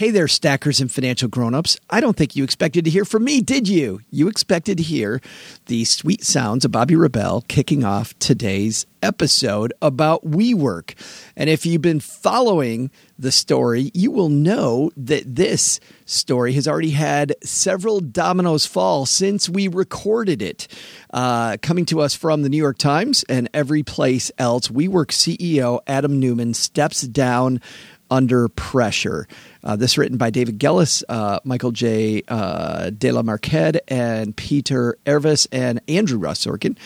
Hey there, stackers and financial grown-ups. I don't think you expected to hear from me, did you? You expected to hear the sweet sounds of Bobbi Rebell kicking off today's episode about WeWork. And if you've been following the story, you will know that this story has already had several dominoes fall since we recorded it. Uh, coming to us from the New York Times and every place else, WeWork CEO Adam Neumann steps down under pressure. Uh, this written by David Gelles, uh, Michael J. Uh, De La Merced, and Peter Eavis and Andrew Ross Sorkin.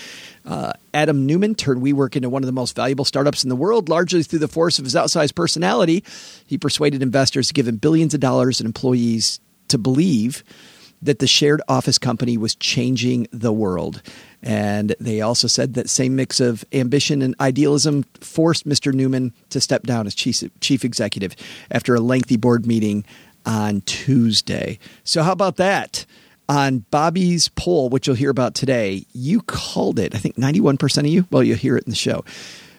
Uh, Adam Neumann turned WeWork into one of the most valuable startups in the world, largely through the force of his outsized personality. He persuaded investors to give him billions of dollars and employees to believe that the shared office company was changing the world. And they also said that same mix of ambition and idealism forced Mr. Neumann to step down as chief, chief executive after a lengthy board meeting on Tuesday. So, how about that? On Bobbi's poll, which you'll hear about today, you called it, I think 91% of you. Well, you'll hear it in the show.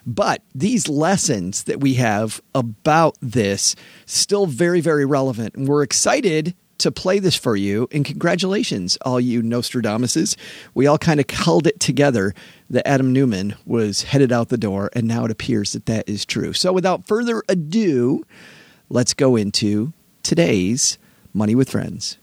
But these lessons that we have about this still very, very relevant. And we're excited to play this for you. And congratulations, all you Nostradamuses. We all kind of culled it together that Adam Neumann was headed out the door, and now it appears that that is true. So without further ado, let's go into today's Money with Friends.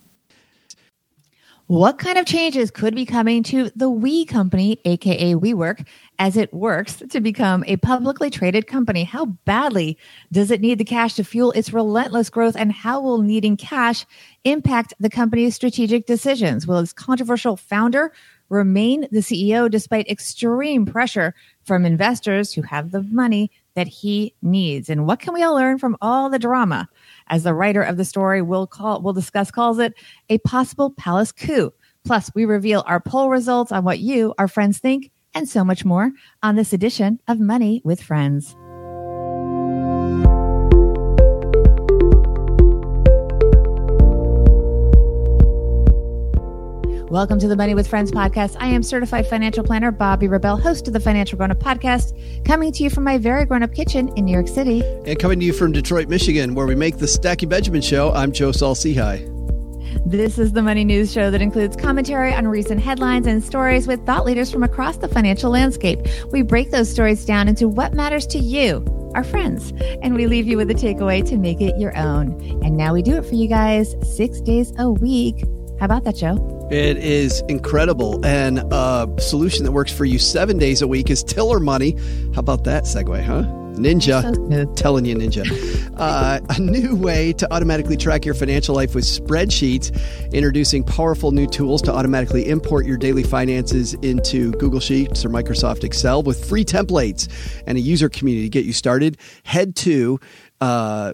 What kind of changes could be coming to the We company, aka WeWork, as it works to become a publicly traded company? How badly does it need the cash to fuel its relentless growth? And how will needing cash impact the company's strategic decisions? Will its controversial founder remain the CEO despite extreme pressure from investors who have the money that he needs? And what can we all learn from all the drama? As the writer of the story will call will discuss calls it a possible palace coup. Plus, we reveal our poll results on what you, our friends, think, and so much more on this edition of Money with Friends. Welcome to the Money with Friends podcast. I am certified financial planner Bobbi Rebell, host of the Financial Grown Up podcast, coming to you from my very grown up kitchen in New York City. And coming to you from Detroit, Michigan, where we make the Stacking Benjamin show, I'm Joe Saul-Sehy. This is the Money News Show that includes commentary on recent headlines and stories with thought leaders from across the financial landscape. We break those stories down into what matters to you, our friends, and we leave you with a takeaway to make it your own. And now we do it for you guys six days a week. How about that, Joe? It is incredible. And a solution that works for you seven days a week is Tiller Money. How about that segue, huh? Ninja. Telling you, Ninja. Uh, a new way to automatically track your financial life with spreadsheets, introducing powerful new tools to automatically import your daily finances into Google Sheets or Microsoft Excel with free templates and a user community to get you started. Head to uh,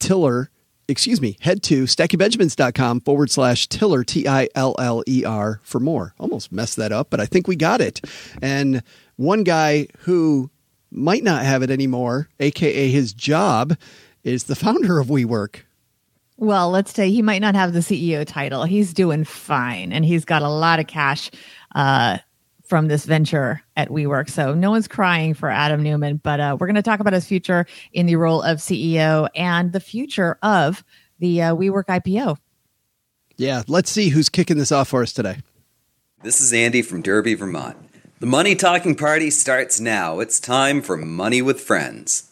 Tiller excuse me, head to stackingbenjamins.com forward slash Tiller, T I L L E R, for more. Almost messed that up, but I think we got it. And one guy who might not have it anymore, aka his job, is the founder of WeWork. Well, let's say he might not have the CEO title. He's doing fine, and he's got a lot of cash uh, from this venture at WeWork. So no one's crying for Adam Neumann, but uh, we're going to talk about his future in the role of CEO and the future of the uh, WeWork IPO. Yeah, let's see who's kicking this off for us today. This is Andy from Derby, Vermont. The Money Talking Party starts now. It's time for Money with Friends.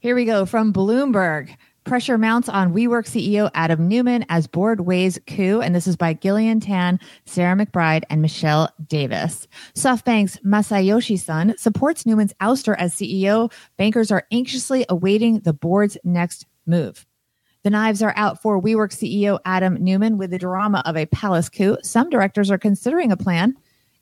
Here we go from Bloomberg. Pressure mounts on WeWork CEO Adam Neumann as board weighs coup. And this is by Gillian Tan, Sarah McBride, and Michelle Davis. SoftBank's Masayoshi Son supports Neumann's ouster as CEO. Bankers are anxiously awaiting the board's next move. The knives are out for WeWork CEO Adam Neumann with the drama of a palace coup. Some directors are considering a plan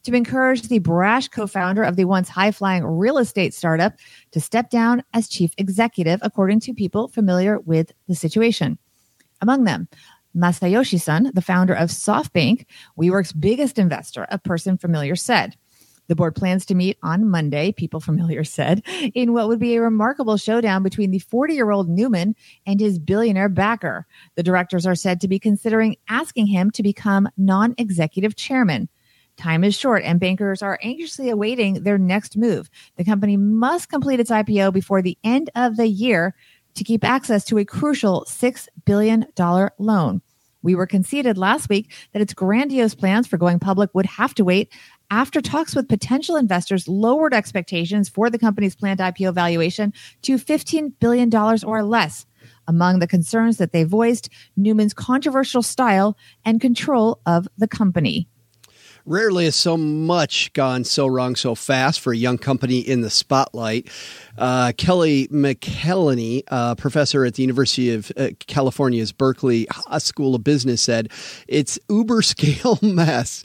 to encourage the brash co founder of the once high flying real estate startup to step down as chief executive, according to people familiar with the situation. Among them, Masayoshi Son, the founder of SoftBank, WeWork's biggest investor, a person familiar said. The board plans to meet on Monday, people familiar said, in what would be a remarkable showdown between the 40 year old Neumann and his billionaire backer. The directors are said to be considering asking him to become non executive chairman. Time is short, and bankers are anxiously awaiting their next move. The company must complete its IPO before the end of the year to keep access to a crucial $6 billion loan. WeWork conceded last week that its grandiose plans for going public would have to wait after talks with potential investors lowered expectations for the company's planned IPO valuation to $15 billion or less. Among the concerns that they voiced, Neumann's controversial style and control of the company. Rarely has so much gone so wrong so fast for a young company in the spotlight. Uh, Kellie McElhaney, uh, professor at the University of uh, California's Berkeley School of Business, said it's uber scale mess.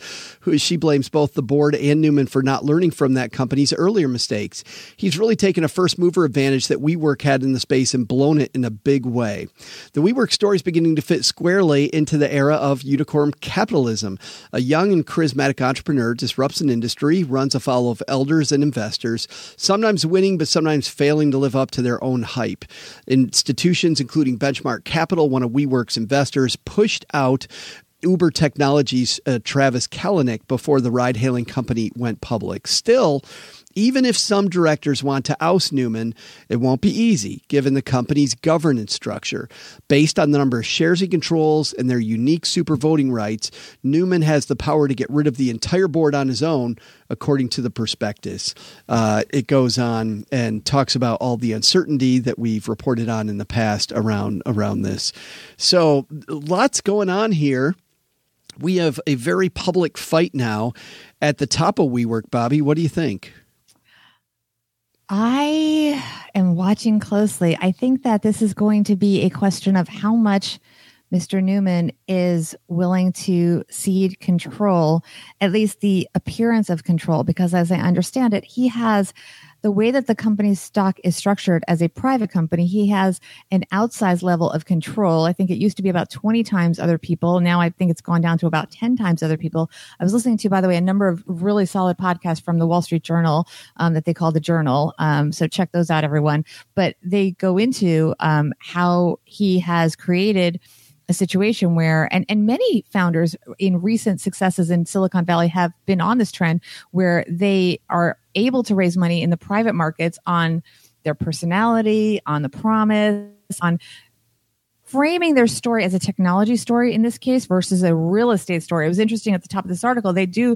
She blames both the board and Neumann for not learning from that company's earlier mistakes. He's really taken a first mover advantage that WeWork had in the space and blown it in a big way. The WeWork story is beginning to fit squarely into the era of unicorn capitalism. A young and charismatic entrepreneur disrupts an industry, runs afoul of elders and investors, sometimes winning, but sometimes sometimes failing to live up to their own hype. Institutions, including Benchmark Capital, one of WeWork's investors, pushed out Uber Technologies' uh, Travis Kalanick before the ride hailing company went public. Still, even if some directors want to oust Neumann, it won't be easy given the company's governance structure. Based on the number of shares he controls and their unique super voting rights, Neumann has the power to get rid of the entire board on his own, according to the prospectus. Uh, it goes on and talks about all the uncertainty that we've reported on in the past around around this. So lots going on here. We have a very public fight now at the top of WeWork, Bobbi. What do you think? I am watching closely. I think that this is going to be a question of how much Mr. Neumann is willing to cede control, at least the appearance of control, because as I understand it, he has the way that the company's stock is structured as a private company, he has an outsized level of control. I think it used to be about 20 times other people. Now I think it's gone down to about 10 times other people. I was listening to, by the way, a number of really solid podcasts from the Wall Street Journal um, that they call the Journal. Um, so check those out, everyone. But they go into um, how he has created a situation where and and many founders in recent successes in Silicon Valley have been on this trend where they are able to raise money in the private markets on their personality, on the promise, on framing their story as a technology story in this case versus a real estate story. It was interesting at the top of this article. They do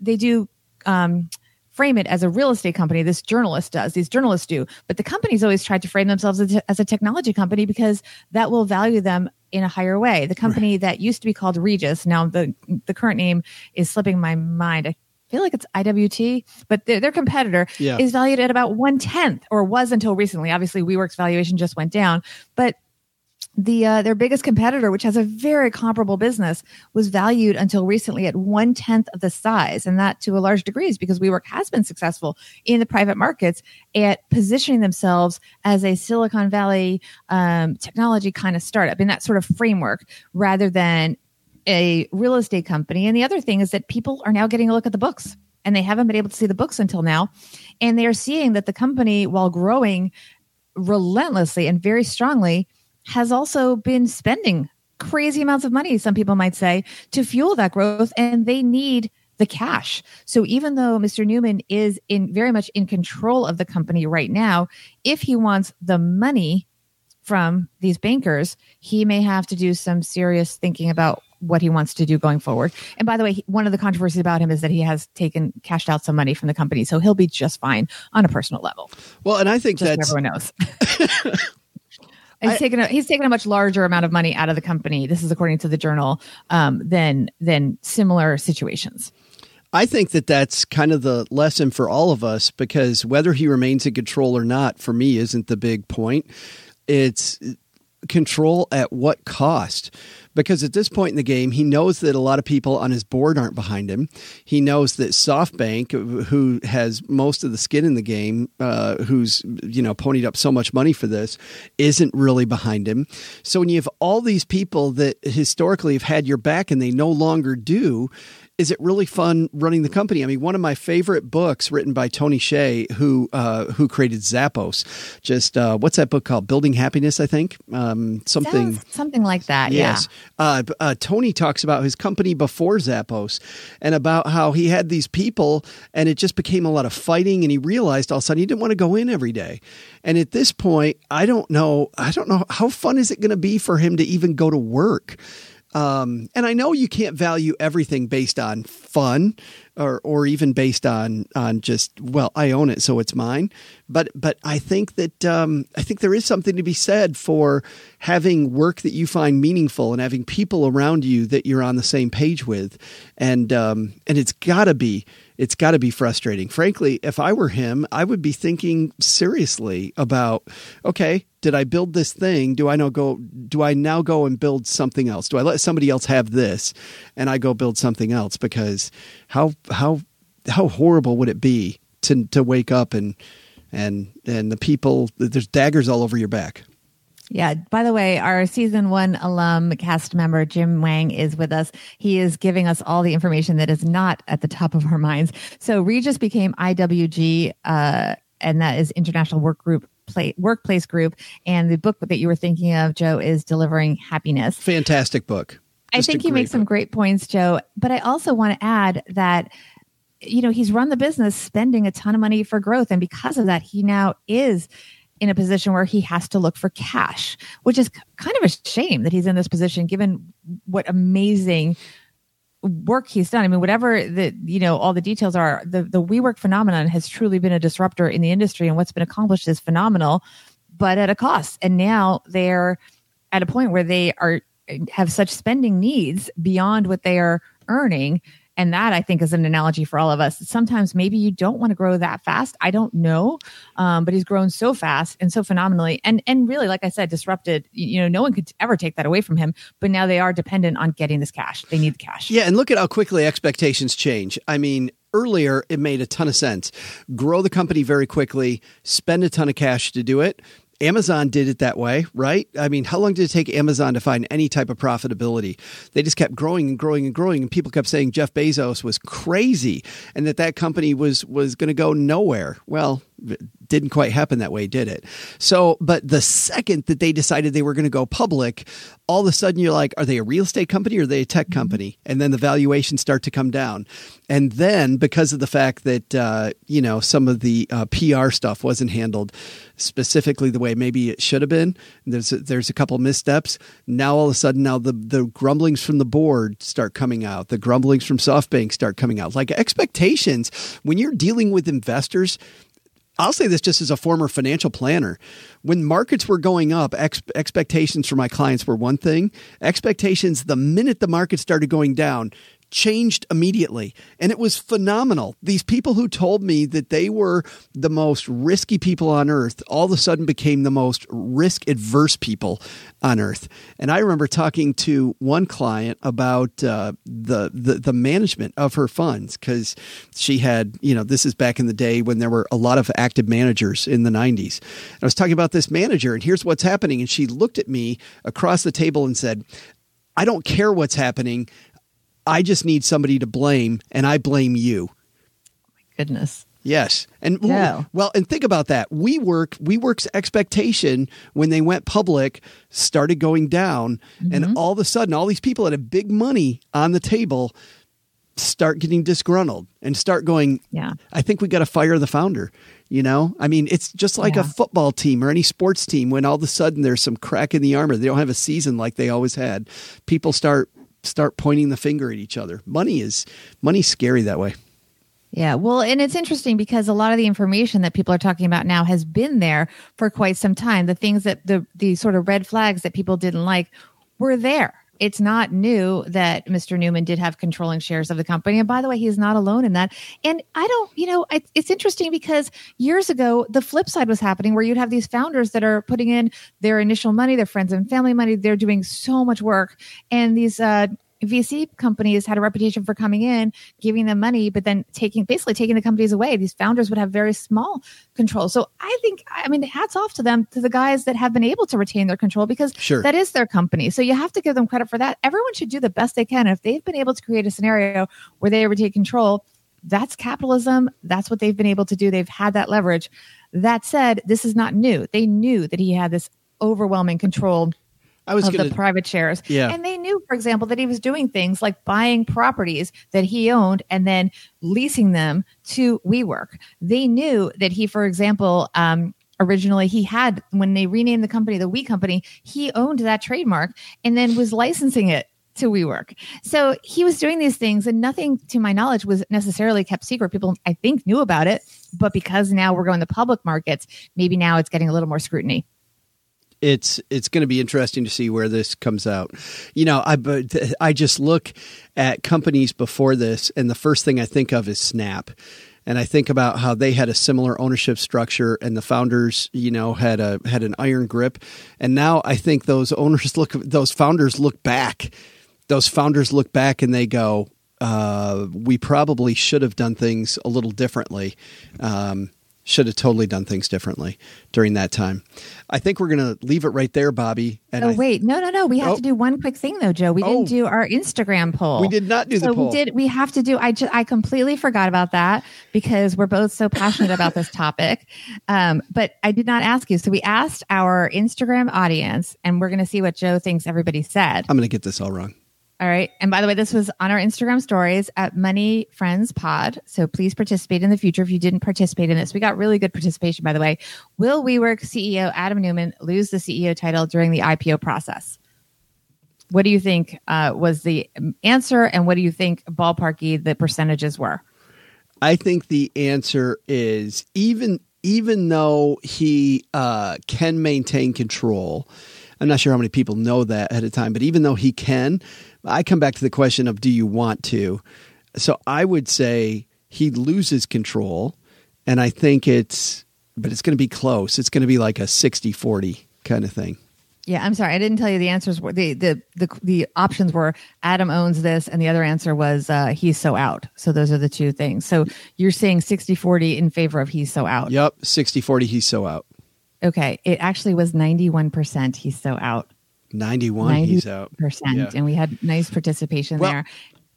they do um, frame it as a real estate company. This journalist does. These journalists do. But the company's always tried to frame themselves as a technology company because that will value them in a higher way. The company right. that used to be called Regus, now the the current name is slipping my mind. I feel like it's IWT, but their, their competitor yeah. is valued at about one tenth, or was until recently. Obviously, WeWork's valuation just went down, but the uh, their biggest competitor, which has a very comparable business, was valued until recently at one tenth of the size, and that to a large degree is because WeWork has been successful in the private markets at positioning themselves as a Silicon Valley um, technology kind of startup in that sort of framework, rather than a real estate company. And the other thing is that people are now getting a look at the books, and they haven't been able to see the books until now, and they are seeing that the company, while growing relentlessly and very strongly has also been spending crazy amounts of money, some people might say, to fuel that growth, and they need the cash. So even though Mr. Neumann is in very much in control of the company right now, if he wants the money from these bankers, he may have to do some serious thinking about what he wants to do going forward. And by the way, one of the controversies about him is that he has taken cashed out some money from the company, so he'll be just fine on a personal level. Well, and I think that everyone knows. He's taken a he's taken a much larger amount of money out of the company. This is according to the journal um, than than similar situations. I think that that's kind of the lesson for all of us because whether he remains in control or not, for me, isn't the big point. It's control at what cost? because at this point in the game, he knows that a lot of people on his board aren't behind him. He knows that SoftBank, who has most of the skin in the game, uh, who's you know ponied up so much money for this, isn't really behind him. So when you have all these people that historically have had your back and they no longer do, is it really fun running the company? I mean, one of my favorite books written by Tony Hsieh, who uh, who created Zappos, just uh, what's that book called? Building Happiness, I think. Um, something Sounds something like that. Yes. Uh, uh, Tony talks about his company before Zappos and about how he had these people and it just became a lot of fighting and he realized all of a sudden he didn't want to go in every day. And at this point, I don't know, I don't know how fun is it going to be for him to even go to work? Um, and I know you can't value everything based on fun or or even based on on just well, I own it, so it's mine. But but I think that um, I think there is something to be said for having work that you find meaningful and having people around you that you're on the same page with, and um, and it's got to be it's got to be frustrating. Frankly, if I were him, I would be thinking seriously about okay, did I build this thing? Do I now go do I now go and build something else? Do I let somebody else have this and I go build something else because how how how horrible would it be to to wake up and and and the people there's daggers all over your back. Yeah. By the way, our season one alum cast member, Jim Wang, is with us. He is giving us all the information that is not at the top of our minds. So Regus became IWG, uh, and that is International Work Group Play, Workplace Group. And the book that you were thinking of, Joe, is Delivering Happiness. Fantastic book. I Just a think he great makes some great points, Joe. But I also want to add that, you know, he's run the business spending a ton of money for growth. And because of that, he now is in a position where he has to look for cash, which is kind of a shame that he's in this position given what amazing work he's done. I mean, whatever the you know all the details are, the the WeWork phenomenon has truly been a disruptor in the industry, and what's been accomplished is phenomenal, but at a cost. And now they're at a point where they are have such spending needs beyond what they are earning. And that I think is an analogy for all of us. Sometimes maybe you don't want to grow that fast. I don't know, um, but he's grown so fast and so phenomenally, and and really, like I said, disrupted. You know, no one could ever take that away from him. But now they are dependent on getting this cash. They need the cash. Yeah, and look at how quickly expectations change. I mean, earlier it made a ton of sense. Grow the company very quickly, spend a ton of cash to do it. Amazon did it that way, right? I mean, how long did it take Amazon to find any type of profitability? They just kept growing and growing and growing, and people kept saying Jeff Bezos was crazy and that that company was was going to go nowhere. Well, didn't quite happen that way, did it? So, but the second that they decided they were going to go public, all of a sudden you're like, are they a real estate company or are they a tech company? And then the valuations start to come down. And then because of the fact that, uh, you know, some of the uh, PR stuff wasn't handled specifically the way maybe it should have been, there's a, there's a couple missteps. Now all of a sudden, now the, the grumblings from the board start coming out. The grumblings from SoftBank start coming out. Like expectations, when you're dealing with investors, I'll say this just as a former financial planner. When markets were going up, ex- expectations for my clients were one thing. Expectations the minute the market started going down changed immediately. And it was phenomenal. These people who told me that they were the most risky people on earth all of a sudden became the most risk adverse people on earth. And I remember talking to one client about uh, the, the the management of her funds because she had, you know, this is back in the day when there were a lot of active managers in the 90s. I was talking about this manager and here's what's happening. And she looked at me across the table and said, I don't care what's happening. I just need somebody to blame, and I blame you. My goodness. Yes, and Yeah. well, and think about that. We work, WeWork's expectation when they went public started going down, and mm-hmm. all of a sudden, all these people that have big money on the table start getting disgruntled and start going. Yeah. I think we got to fire the founder. You know, I mean, it's just like Yeah. a football team or any sports team when all of a sudden there's some crack in the armor. They don't have a season like they always had. People start start pointing the finger at each other. Money is money's scary that way. Yeah, well, and it's interesting because a lot of the information that people are talking about now has been there for quite some time. The things that the the sort of red flags that people didn't like were there. It's not new that Mr. Neumann did have controlling shares of the company. And by the way, he's not alone in that. And I don't, you know, it, it's interesting because years ago, the flip side was happening where you'd have these founders that are putting in their initial money, their friends and family money. They're doing so much work. And these, uh, VC companies had a reputation for coming in, giving them money, but then taking basically taking the companies away. These founders would have very small control. So I think, I mean, hats off to them, to the guys that have been able to retain their control because Sure. that is their company. So you have to give them credit for that. Everyone should do the best they can. If they've been able to create a scenario where they retain control, that's capitalism. That's what they've been able to do. They've had that leverage. That said, this is not new. They knew that he had this overwhelming control I was of going the private shares. Yeah. And they knew, for example, that he was doing things like buying properties that he owned and then leasing them to WeWork. They knew that he, for example, um, originally he had when they renamed the company the We Company, he owned that trademark and then was licensing it to WeWork. So he was doing these things and nothing to my knowledge was necessarily kept secret. People I think knew about it, but because now we're going to public markets, maybe now it's getting a little more scrutiny. It's it's going to be interesting to see where this comes out. You know, I I just look at companies before this, and the first thing I think of is Snap, and I think about how they had a similar ownership structure, and the founders, you know, had a had an iron grip, and now I think those owners look, those founders look back, those founders look back, and they go, uh, "We probably should have done things a little differently." Um, should have totally done things differently during that time. I think we're going to leave it right there, Bobbi. And oh I- wait, no, no, no. We have Oh. to do one quick thing though, Joe. We Oh. didn't do our Instagram poll. We did not do the so poll. we did. We have to do. I just I completely forgot about that because we're both so passionate about this topic. Um, but I did not ask you. So we asked our Instagram audience, and we're going to see what Joe thinks everybody said. I'm going to get this all wrong. All right. And by the way, this was on our Instagram stories at Money Friends Pod. So please participate in the future if you didn't participate in this. We got really good participation, by the way. Will WeWork CEO Adam Neumann lose the CEO title during the IPO process? What do you think uh, was the answer, and what do you think ballparky the percentages were? I think the answer is even even though he uh, can maintain control. I'm not sure how many people know that ahead of time, but even though he can, I come back to the question of do you want to? So I would say he loses control, and I think it's, but it's going to be close. It's going to be like a 60 40 kind of thing. Yeah, I'm sorry, I didn't tell you the answers were the the the, the options were Adam owns this, and the other answer was uh, he's so out. So those are the two things. So you're saying 60-40 in favor of he's so out. Yep, 60 40, he's so out. Okay, it actually was 91% he's so out. 91, he's out. Percent, Yeah. and we had nice participation Well- there.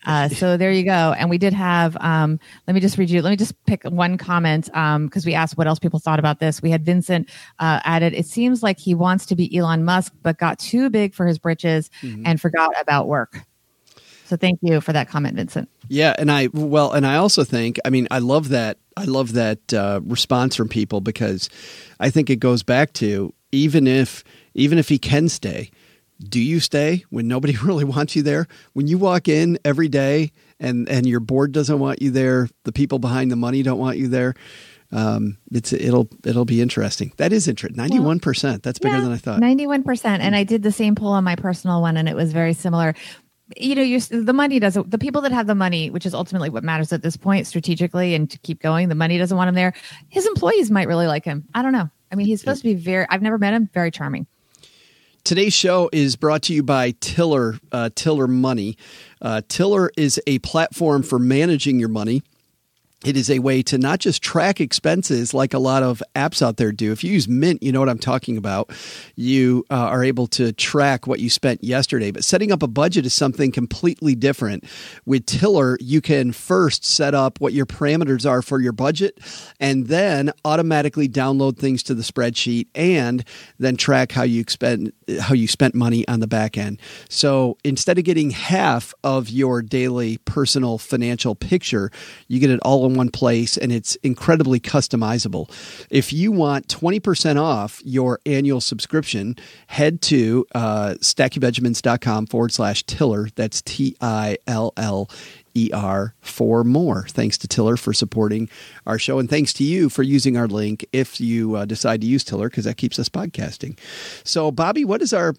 Uh, so there you go. And we did have. Um, let me just read you. Let me just pick one comment because we asked what else people thought about this. We had Vincent uh, added. It seems like he wants to be Elon Musk, but got too big for his britches Mm-hmm. and forgot about work. So thank you for that comment, Vincent. Yeah, and I well, and I also think, I mean, I love that. I love that uh, response from people because I think it goes back to even if even if he can stay, do you stay when nobody really wants you there? When you walk in every day and and your board doesn't want you there, the people behind the money don't want you there. Um, it's it'll it'll be interesting. That is interesting. Ninety one percent. That's bigger than I thought. Ninety-one percent, and I did the same poll on my personal one, and it was very similar. You know, you the money doesn't. The people that have the money, which is ultimately what matters at this point, strategically, and to keep going, the money doesn't want him there. His employees might really like him. I don't know. I mean, he's supposed to be very. I've never met him. Very charming. Today's show is brought to you by Tiller, uh, Tiller Money. Uh, Tiller is a platform for managing your money. It is a way to not just track expenses like a lot of apps out there do. If you use Mint, you know what I'm talking about. You uh, are able to track what you spent yesterday, but setting up a budget is something completely different. With Tiller, you can first set up what your parameters are for your budget and then automatically download things to the spreadsheet and then track how you spend how you spent money on the back end. So instead of getting half of your daily personal financial picture, you get it all in one place and it's incredibly customizable. If you want 20% off your annual subscription, head to uh, stackingbenjamins.com forward slash tiller. That's T I L L ER for more. Thanks to Tiller for supporting our show, and thanks to you for using our link if you uh, decide to use Tiller because that keeps us podcasting. So, Bobbi, what is our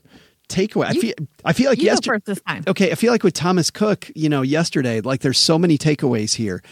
takeaway? I feel I feel like yesterday. this time. Okay, I feel like with Thomas Cook, you know, yesterday, like there's so many takeaways here.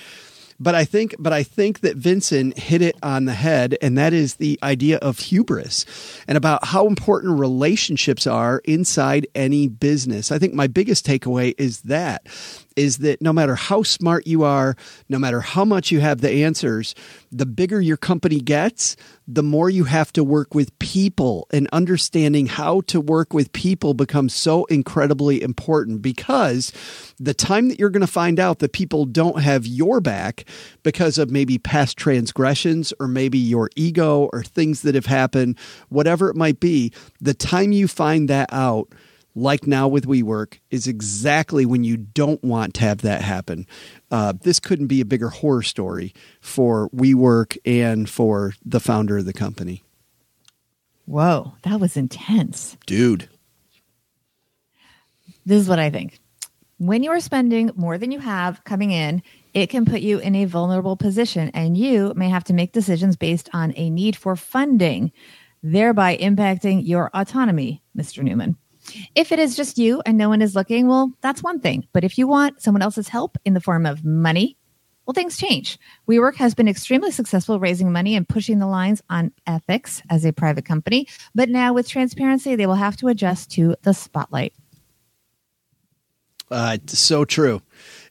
But I think, but I think that Vincent hit it on the head, and that is the idea of hubris and about how important relationships are inside any business. I think my biggest takeaway is that is that no matter how smart you are, no matter how much you have the answers, the bigger your company gets, the more you have to work with people. And understanding how to work with people becomes so incredibly important because the time that you're going to find out that people don't have your back because of maybe past transgressions or maybe your ego or things that have happened, whatever it might be, the time you find that out like now with WeWork, is exactly when you don't want to have that happen. Uh, this couldn't be a bigger horror story for WeWork and for the founder of the company. Whoa, that was intense. Dude. This is what I think. When you are spending more than you have coming in, it can put you in a vulnerable position, and you may have to make decisions based on a need for funding, thereby impacting your autonomy, Mr. Neumann. If it is just you and no one is looking, well, that's one thing. But if you want someone else's help in the form of money, well, things change. WeWork has been extremely successful raising money and pushing the lines on ethics as a private company. But now, with transparency, they will have to adjust to the spotlight. Uh, so true.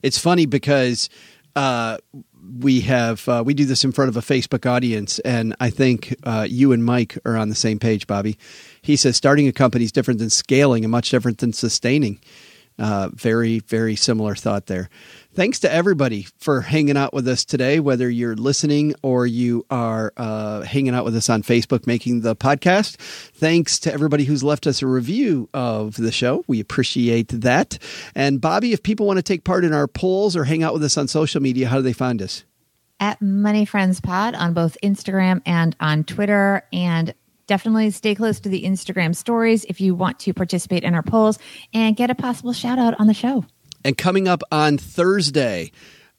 It's funny because uh, we have uh, we do this in front of a Facebook audience, and I think uh, you and Mike are on the same page, Bobbi. He says starting a company is different than scaling, and much different than sustaining. Uh, very, very similar thought there. Thanks to everybody for hanging out with us today, whether you're listening or you are uh, hanging out with us on Facebook making the podcast. Thanks to everybody who's left us a review of the show. We appreciate that. And Bobbi, if people want to take part in our polls or hang out with us on social media, how do they find us? At Money Friends Pod on both Instagram and on Twitter. And definitely stay close to the Instagram stories if you want to participate in our polls and get a possible shout out on the show. And coming up on Thursday,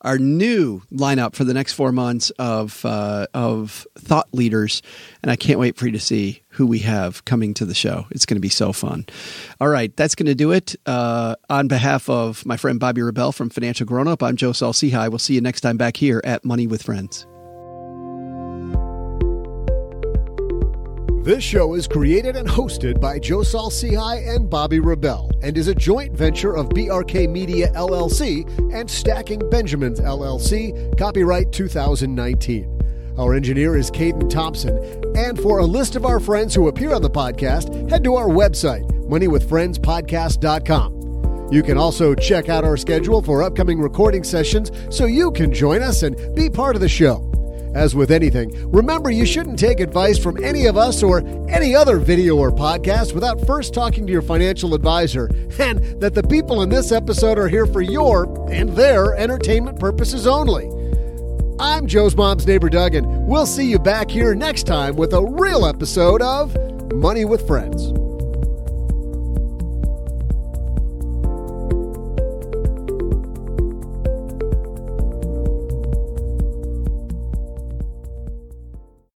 our new lineup for the next four months of uh, of thought leaders, and I can't wait for you to see who we have coming to the show. It's going to be so fun. All right, that's going to do it. Uh, on behalf of my friend Bobbi Rebell from Financial Grown Up, I'm Joe Saul-Sehy. We'll see you next time back here at Money with Friends. This show is created and hosted by Joe Saul-Sehy and Bobbi Rebell and is a joint venture of BRK Media LLC and Stacking Benjamins LLC, copyright 2019. Our engineer is Caden Thompson, and for a list of our friends who appear on the podcast, head to our website, moneywithfriendspodcast.com. You can also check out our schedule for upcoming recording sessions so you can join us and be part of the show. As with anything, remember you shouldn't take advice from any of us or any other video or podcast without first talking to your financial advisor, and that the people in this episode are here for your and their entertainment purposes only. I'm Joe's mom's neighbor Doug, and we'll see you back here next time with a real episode of Money with Friends.